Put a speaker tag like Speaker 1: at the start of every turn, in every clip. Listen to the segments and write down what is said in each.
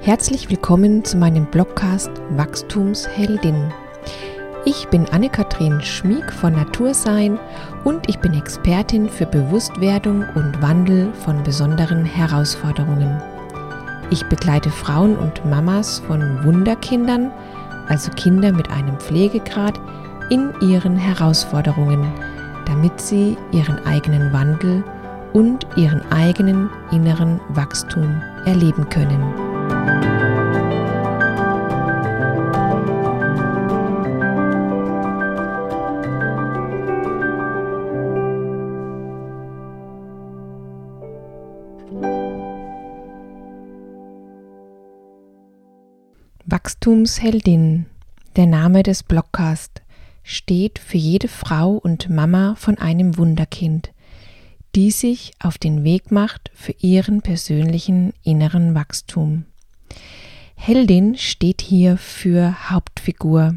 Speaker 1: Herzlich willkommen zu meinem Blogcast Wachstumsheldin. Ich bin Anne-Kathrin Schmieg von Natursein und ich bin Expertin für Bewusstwerdung und Wandel von besonderen Herausforderungen. Ich begleite Frauen und Mamas von Wunderkindern, also Kinder mit einem Pflegegrad, in ihren Herausforderungen, damit sie ihren eigenen Wandel und ihren eigenen inneren Wachstum erleben können. Wachstumsheldin, der Name des Blogcast, steht für jede Frau und Mama von einem Wunderkind, die sich auf den Weg macht für ihren persönlichen inneren Wachstum. Heldin steht hier für Hauptfigur.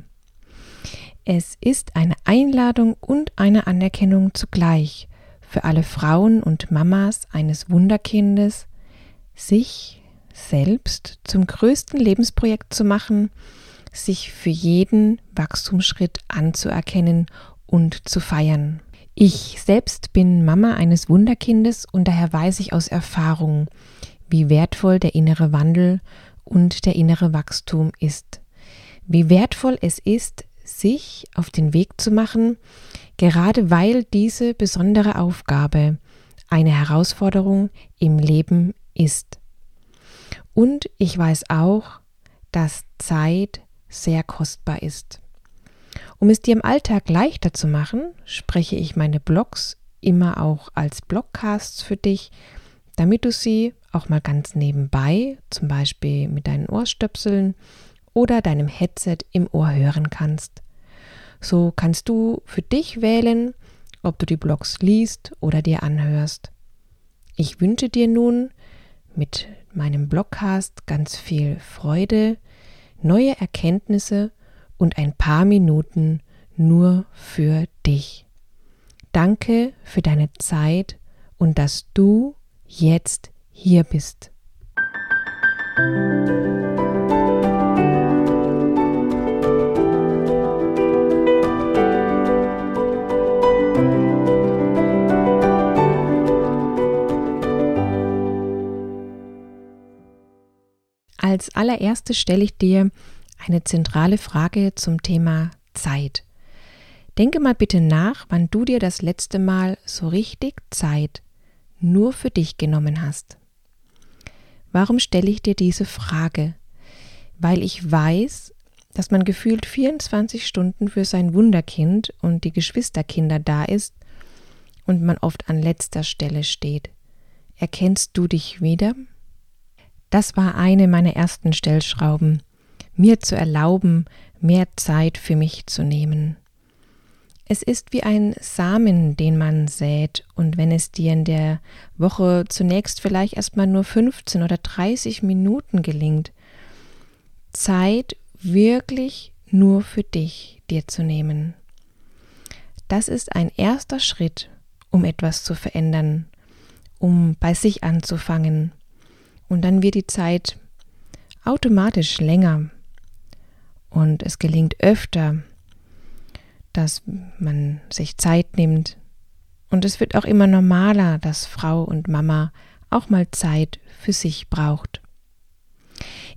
Speaker 1: Es ist eine Einladung und eine Anerkennung zugleich für alle Frauen und Mamas eines Wunderkindes, sich selbst zum größten Lebensprojekt zu machen, sich für jeden Wachstumsschritt anzuerkennen und zu feiern. Ich selbst bin Mama eines Wunderkindes und daher weiß ich aus Erfahrung, wie wertvoll der innere Wandel und der innere Wachstum ist. Wie wertvoll es ist, sich auf den Weg zu machen, gerade weil diese besondere Aufgabe eine Herausforderung im Leben ist. Und ich weiß auch, dass Zeit sehr kostbar ist. Um es dir im Alltag leichter zu machen, spreche ich meine Blogs immer auch als Blogcasts für dich, damit du sie auch mal ganz nebenbei, zum Beispiel mit deinen Ohrstöpseln oder deinem Headset im Ohr hören kannst. So kannst du für dich wählen, ob du die Blogs liest oder dir anhörst. Ich wünsche dir nun mit meinem Blogcast ganz viel Freude, neue Erkenntnisse und ein paar Minuten nur für dich. Danke für deine Zeit und dass du jetzt hier bist. Als allererstes stelle ich dir eine zentrale Frage zum Thema Zeit. Denke mal bitte nach, wann du dir das letzte Mal so richtig Zeit nur für dich genommen hast. Warum stelle ich dir diese Frage? Weil ich weiß, dass man gefühlt 24 Stunden für sein Wunderkind und die Geschwisterkinder da ist und man oft an letzter Stelle steht. Erkennst du dich wieder? Das war eine meiner ersten Stellschrauben, mir zu erlauben, mehr Zeit für mich zu nehmen. Es ist wie ein Samen, den man sät, und wenn es dir in der Woche zunächst vielleicht erstmal nur 15 oder 30 Minuten gelingt, Zeit wirklich nur für dich dir zu nehmen. Das ist ein erster Schritt, um etwas zu verändern, um bei sich anzufangen. Und dann wird die Zeit automatisch länger und es gelingt öfter, dass man sich Zeit nimmt. Und es wird auch immer normaler, dass Frau und Mama auch mal Zeit für sich braucht.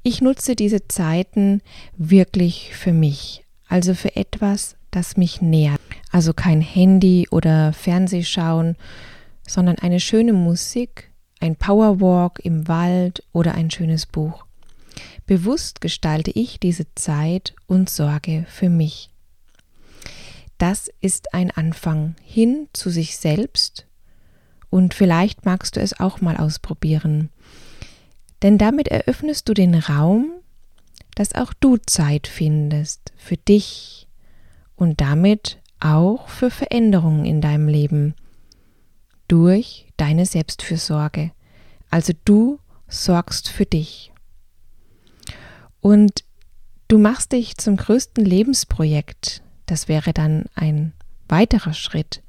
Speaker 1: Ich nutze diese Zeiten wirklich für mich, also für etwas, das mich nährt. Also kein Handy oder Fernsehschauen, sondern eine schöne Musik, ein Powerwalk im Wald oder ein schönes Buch. Bewusst gestalte ich diese Zeit und sorge für mich. Das ist ein Anfang hin zu sich selbst und vielleicht magst du es auch mal ausprobieren. Denn damit eröffnest du den Raum, dass auch du Zeit findest für dich und damit auch für Veränderungen in deinem Leben durch deine Selbstfürsorge. Also du sorgst für dich. Und du machst dich zum größten Lebensprojekt Das wäre dann ein weiterer Schritt.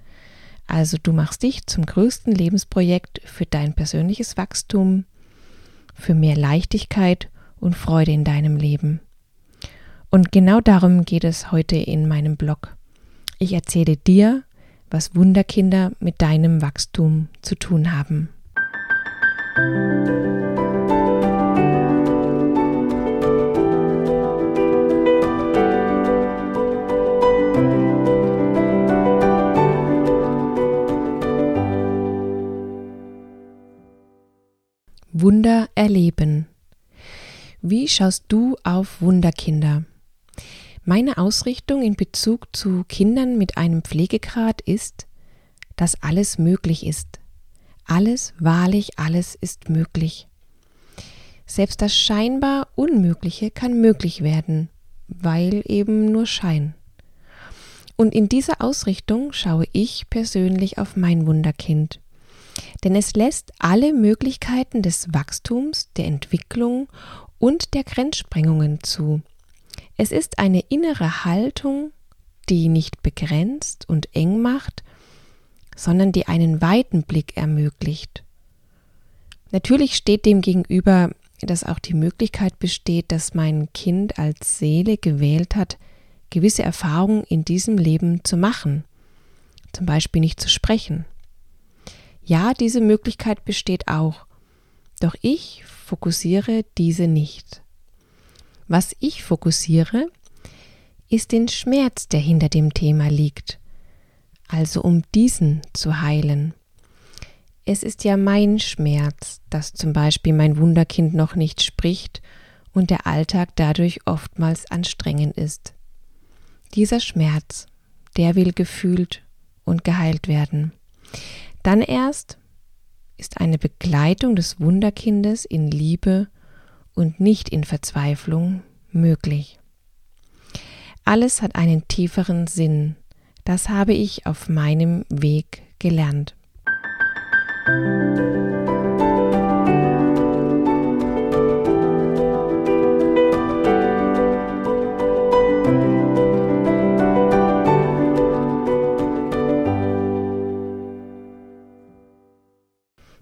Speaker 1: Also du machst dich zum größten Lebensprojekt für dein persönliches Wachstum, für mehr Leichtigkeit und Freude in deinem Leben. Und genau darum geht es heute in meinem Blog. Ich erzähle dir, was Wunderkinder mit deinem Wachstum zu tun haben. Wunder erleben. Wie schaust du auf Wunderkinder? Meine Ausrichtung in Bezug zu Kindern mit einem Pflegegrad ist, dass alles möglich ist. Alles, wahrlich alles ist möglich. Selbst das scheinbar Unmögliche kann möglich werden, weil eben nur Schein. Und in dieser Ausrichtung schaue ich persönlich auf mein Wunderkind denn es lässt alle Möglichkeiten des Wachstums, der Entwicklung und der Grenzsprengungen zu. Es ist eine innere Haltung, die nicht begrenzt und eng macht, sondern die einen weiten Blick ermöglicht. Natürlich steht dem gegenüber, dass auch die Möglichkeit besteht, dass mein Kind als Seele gewählt hat, gewisse Erfahrungen in diesem Leben zu machen, zum Beispiel nicht zu sprechen ja, diese Möglichkeit besteht auch. Doch ich fokussiere diese nicht. Was ich fokussiere, ist den Schmerz, der hinter dem Thema liegt, also um diesen zu heilen. Es ist ja mein Schmerz, dass zum Beispiel mein Wunderkind noch nicht spricht und der Alltag dadurch oftmals anstrengend ist. Dieser Schmerz, der will gefühlt und geheilt werden. Dann erst ist eine Begleitung des Wunderkindes in Liebe und nicht in Verzweiflung möglich. Alles hat einen tieferen Sinn, das habe ich auf meinem Weg gelernt.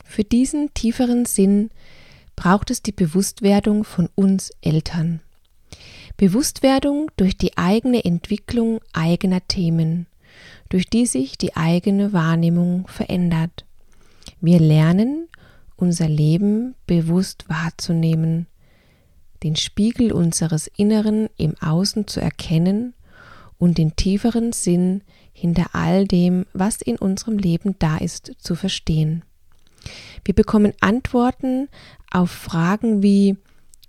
Speaker 1: Für diesen tieferen Sinn braucht es die Bewusstwerdung von uns Eltern. Bewusstwerdung durch die eigene Entwicklung eigener Themen, durch die sich die eigene Wahrnehmung verändert. Wir lernen, unser Leben bewusst wahrzunehmen, den Spiegel unseres Inneren im Außen zu erkennen und den tieferen Sinn hinter all dem, was in unserem Leben da ist, zu verstehen. Wir bekommen Antworten auf Fragen wie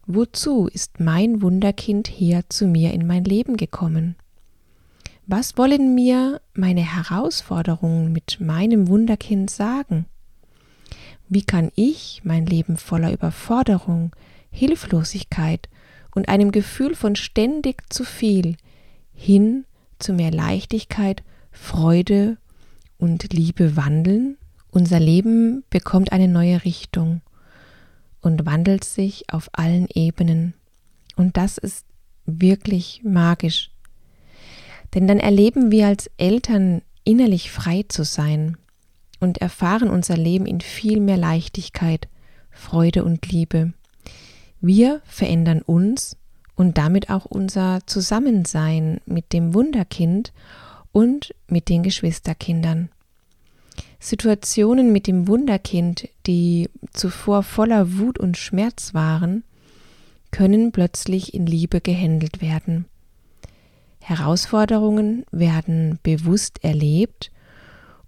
Speaker 1: Wozu ist mein Wunderkind hier zu mir in mein Leben gekommen? Was wollen mir meine Herausforderungen mit meinem Wunderkind sagen? Wie kann ich mein Leben voller Überforderung, Hilflosigkeit und einem Gefühl von ständig zu viel hin zu mehr Leichtigkeit, Freude und Liebe wandeln? Unser Leben bekommt eine neue Richtung und wandelt sich auf allen Ebenen. Und das ist wirklich magisch. Denn dann erleben wir als Eltern innerlich frei zu sein und erfahren unser Leben in viel mehr Leichtigkeit, Freude und Liebe. Wir verändern uns und damit auch unser Zusammensein mit dem Wunderkind und mit den Geschwisterkindern. Situationen mit dem Wunderkind, die zuvor voller Wut und Schmerz waren, können plötzlich in Liebe gehandelt werden. Herausforderungen werden bewusst erlebt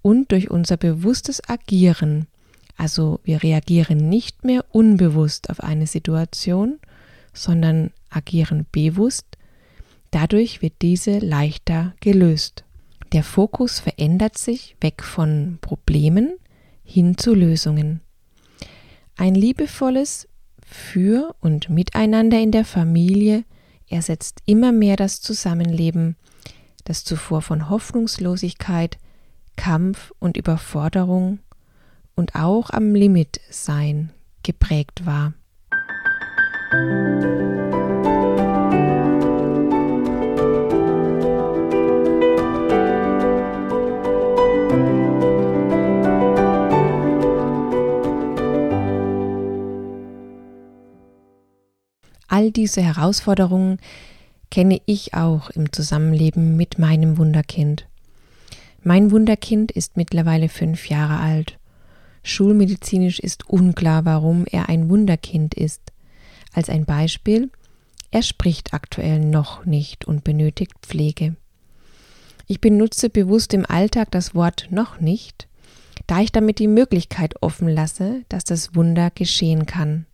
Speaker 1: und durch unser bewusstes Agieren, also wir reagieren nicht mehr unbewusst auf eine Situation, sondern agieren bewusst, dadurch wird diese leichter gelöst. Der Fokus verändert sich weg von Problemen hin zu Lösungen. Ein liebevolles Für und Miteinander in der Familie ersetzt immer mehr das Zusammenleben, das zuvor von Hoffnungslosigkeit, Kampf und Überforderung und auch am Limit sein geprägt war. Diese Herausforderungen kenne ich auch im Zusammenleben mit meinem Wunderkind. Mein Wunderkind ist mittlerweile fünf Jahre alt. Schulmedizinisch ist unklar, warum er ein Wunderkind ist. Als ein Beispiel, er spricht aktuell noch nicht und benötigt Pflege. Ich benutze bewusst im Alltag das Wort noch nicht, da ich damit die Möglichkeit offen lasse, dass das Wunder geschehen kann.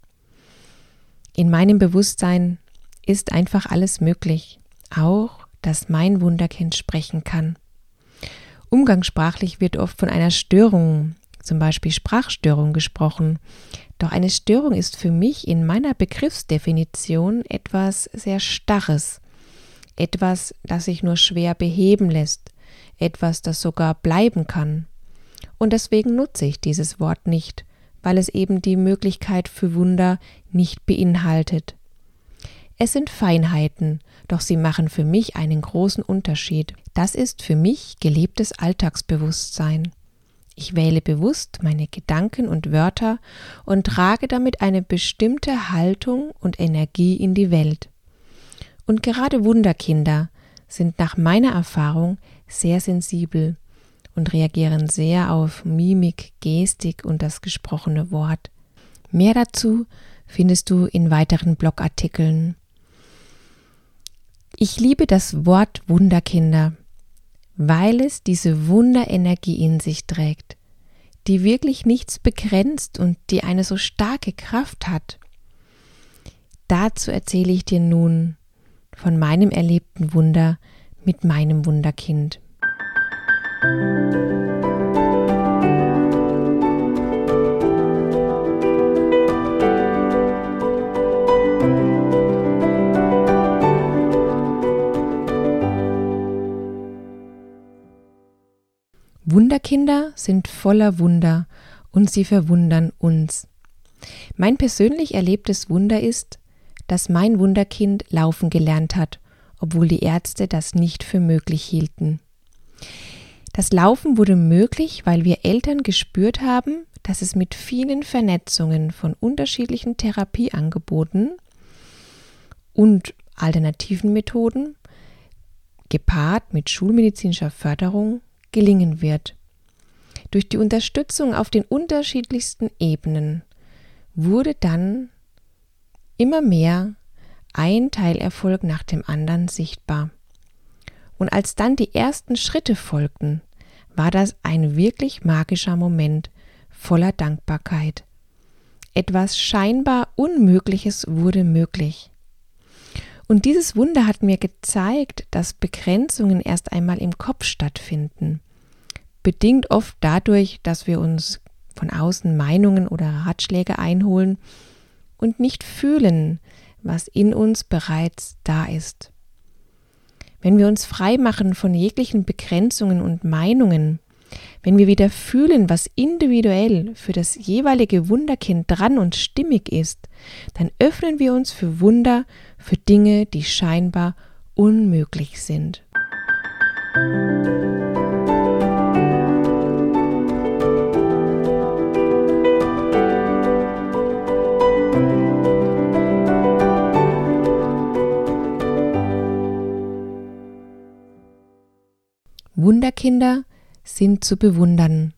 Speaker 1: In meinem Bewusstsein ist einfach alles möglich, auch dass mein Wunderkind sprechen kann. Umgangssprachlich wird oft von einer Störung, zum Beispiel Sprachstörung, gesprochen. Doch eine Störung ist für mich in meiner Begriffsdefinition etwas sehr Starres, etwas, das sich nur schwer beheben lässt, etwas, das sogar bleiben kann. Und deswegen nutze ich dieses Wort nicht, weil es eben die Möglichkeit für Wunder nicht beinhaltet. Es sind Feinheiten, doch sie machen für mich einen großen Unterschied. Das ist für mich gelebtes Alltagsbewusstsein. Ich wähle bewusst meine Gedanken und Wörter und trage damit eine bestimmte Haltung und Energie in die Welt. Und gerade Wunderkinder sind nach meiner Erfahrung sehr sensibel und reagieren sehr auf Mimik, Gestik und das gesprochene Wort. Mehr dazu findest du in weiteren Blogartikeln. Ich liebe das Wort Wunderkinder, weil es diese Wunderenergie in sich trägt, die wirklich nichts begrenzt und die eine so starke Kraft hat. Dazu erzähle ich dir nun von meinem erlebten Wunder mit meinem Wunderkind. Wunderkinder sind voller Wunder und sie verwundern uns. Mein persönlich erlebtes Wunder ist, dass mein Wunderkind laufen gelernt hat, obwohl die Ärzte das nicht für möglich hielten. Das Laufen wurde möglich, weil wir Eltern gespürt haben, dass es mit vielen Vernetzungen von unterschiedlichen Therapieangeboten und alternativen Methoden, gepaart mit schulmedizinischer Förderung, gelingen wird. Durch die Unterstützung auf den unterschiedlichsten Ebenen wurde dann immer mehr ein Teilerfolg nach dem anderen sichtbar. Und als dann die ersten Schritte folgten, war das ein wirklich magischer Moment voller Dankbarkeit. Etwas scheinbar Unmögliches wurde möglich. Und dieses Wunder hat mir gezeigt, dass Begrenzungen erst einmal im Kopf stattfinden, bedingt oft dadurch, dass wir uns von außen Meinungen oder Ratschläge einholen und nicht fühlen, was in uns bereits da ist. Wenn wir uns frei machen von jeglichen Begrenzungen und Meinungen, wenn wir wieder fühlen, was individuell für das jeweilige Wunderkind dran und stimmig ist, dann öffnen wir uns für Wunder, für Dinge, die scheinbar unmöglich sind. Wunderkinder sind zu bewundern.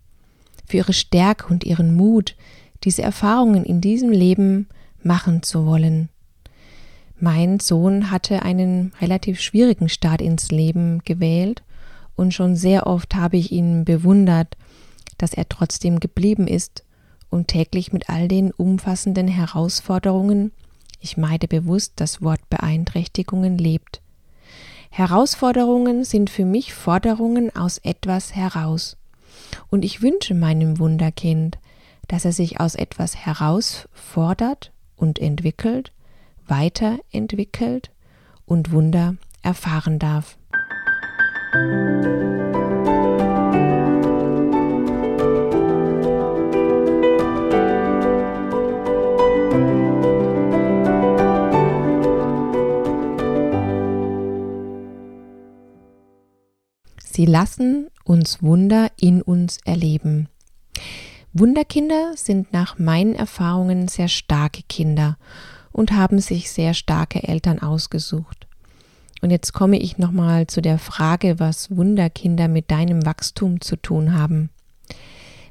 Speaker 1: Für ihre Stärke und ihren Mut, diese Erfahrungen in diesem Leben machen zu wollen. Mein Sohn hatte einen relativ schwierigen Start ins Leben gewählt und schon sehr oft habe ich ihn bewundert, dass er trotzdem geblieben ist und täglich mit all den umfassenden Herausforderungen, ich meide bewusst das Wort Beeinträchtigungen, lebt. Herausforderungen sind für mich Forderungen aus etwas heraus. Und ich wünsche meinem Wunderkind, dass er sich aus etwas herausfordert und entwickelt, weiterentwickelt und Wunder erfahren darf. Sie lassen uns Wunder in uns erleben. Wunderkinder sind nach meinen Erfahrungen sehr starke Kinder und haben sich sehr starke Eltern ausgesucht. Und jetzt komme ich nochmal zu der Frage, was Wunderkinder mit deinem Wachstum zu tun haben.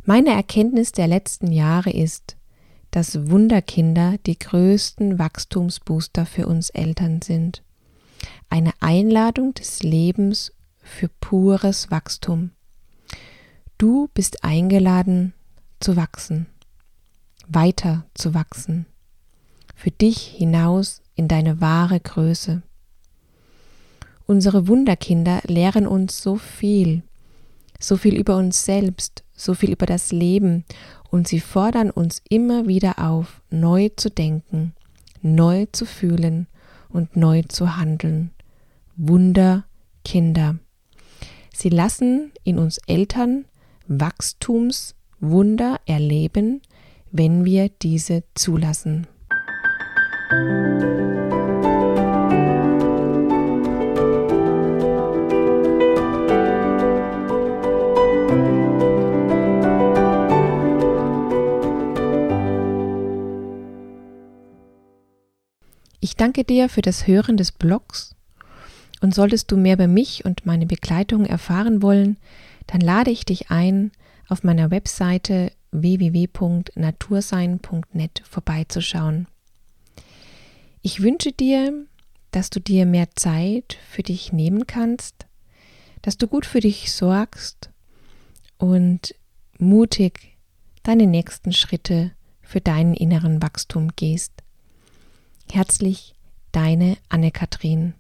Speaker 1: Meine Erkenntnis der letzten Jahre ist, dass Wunderkinder die größten Wachstumsbooster für uns Eltern sind. Eine Einladung des Lebens für pures Wachstum. Du bist eingeladen zu wachsen, weiter zu wachsen, für dich hinaus in deine wahre Größe. Unsere Wunderkinder lehren uns so viel, so viel über uns selbst, so viel über das Leben und sie fordern uns immer wieder auf, neu zu denken, neu zu fühlen und neu zu handeln. Wunderkinder. Sie lassen in uns Eltern Wachstumswunder erleben, wenn wir diese zulassen. Ich danke dir für das Hören des Blogs und solltest du mehr über mich und meine Begleitung erfahren wollen, dann lade ich dich ein, auf meiner Webseite www.natursein.net vorbeizuschauen. Ich wünsche dir, dass du dir mehr Zeit für dich nehmen kannst, dass du gut für dich sorgst und mutig deine nächsten Schritte für deinen inneren Wachstum gehst. Herzlich, deine Anne-Kathrin.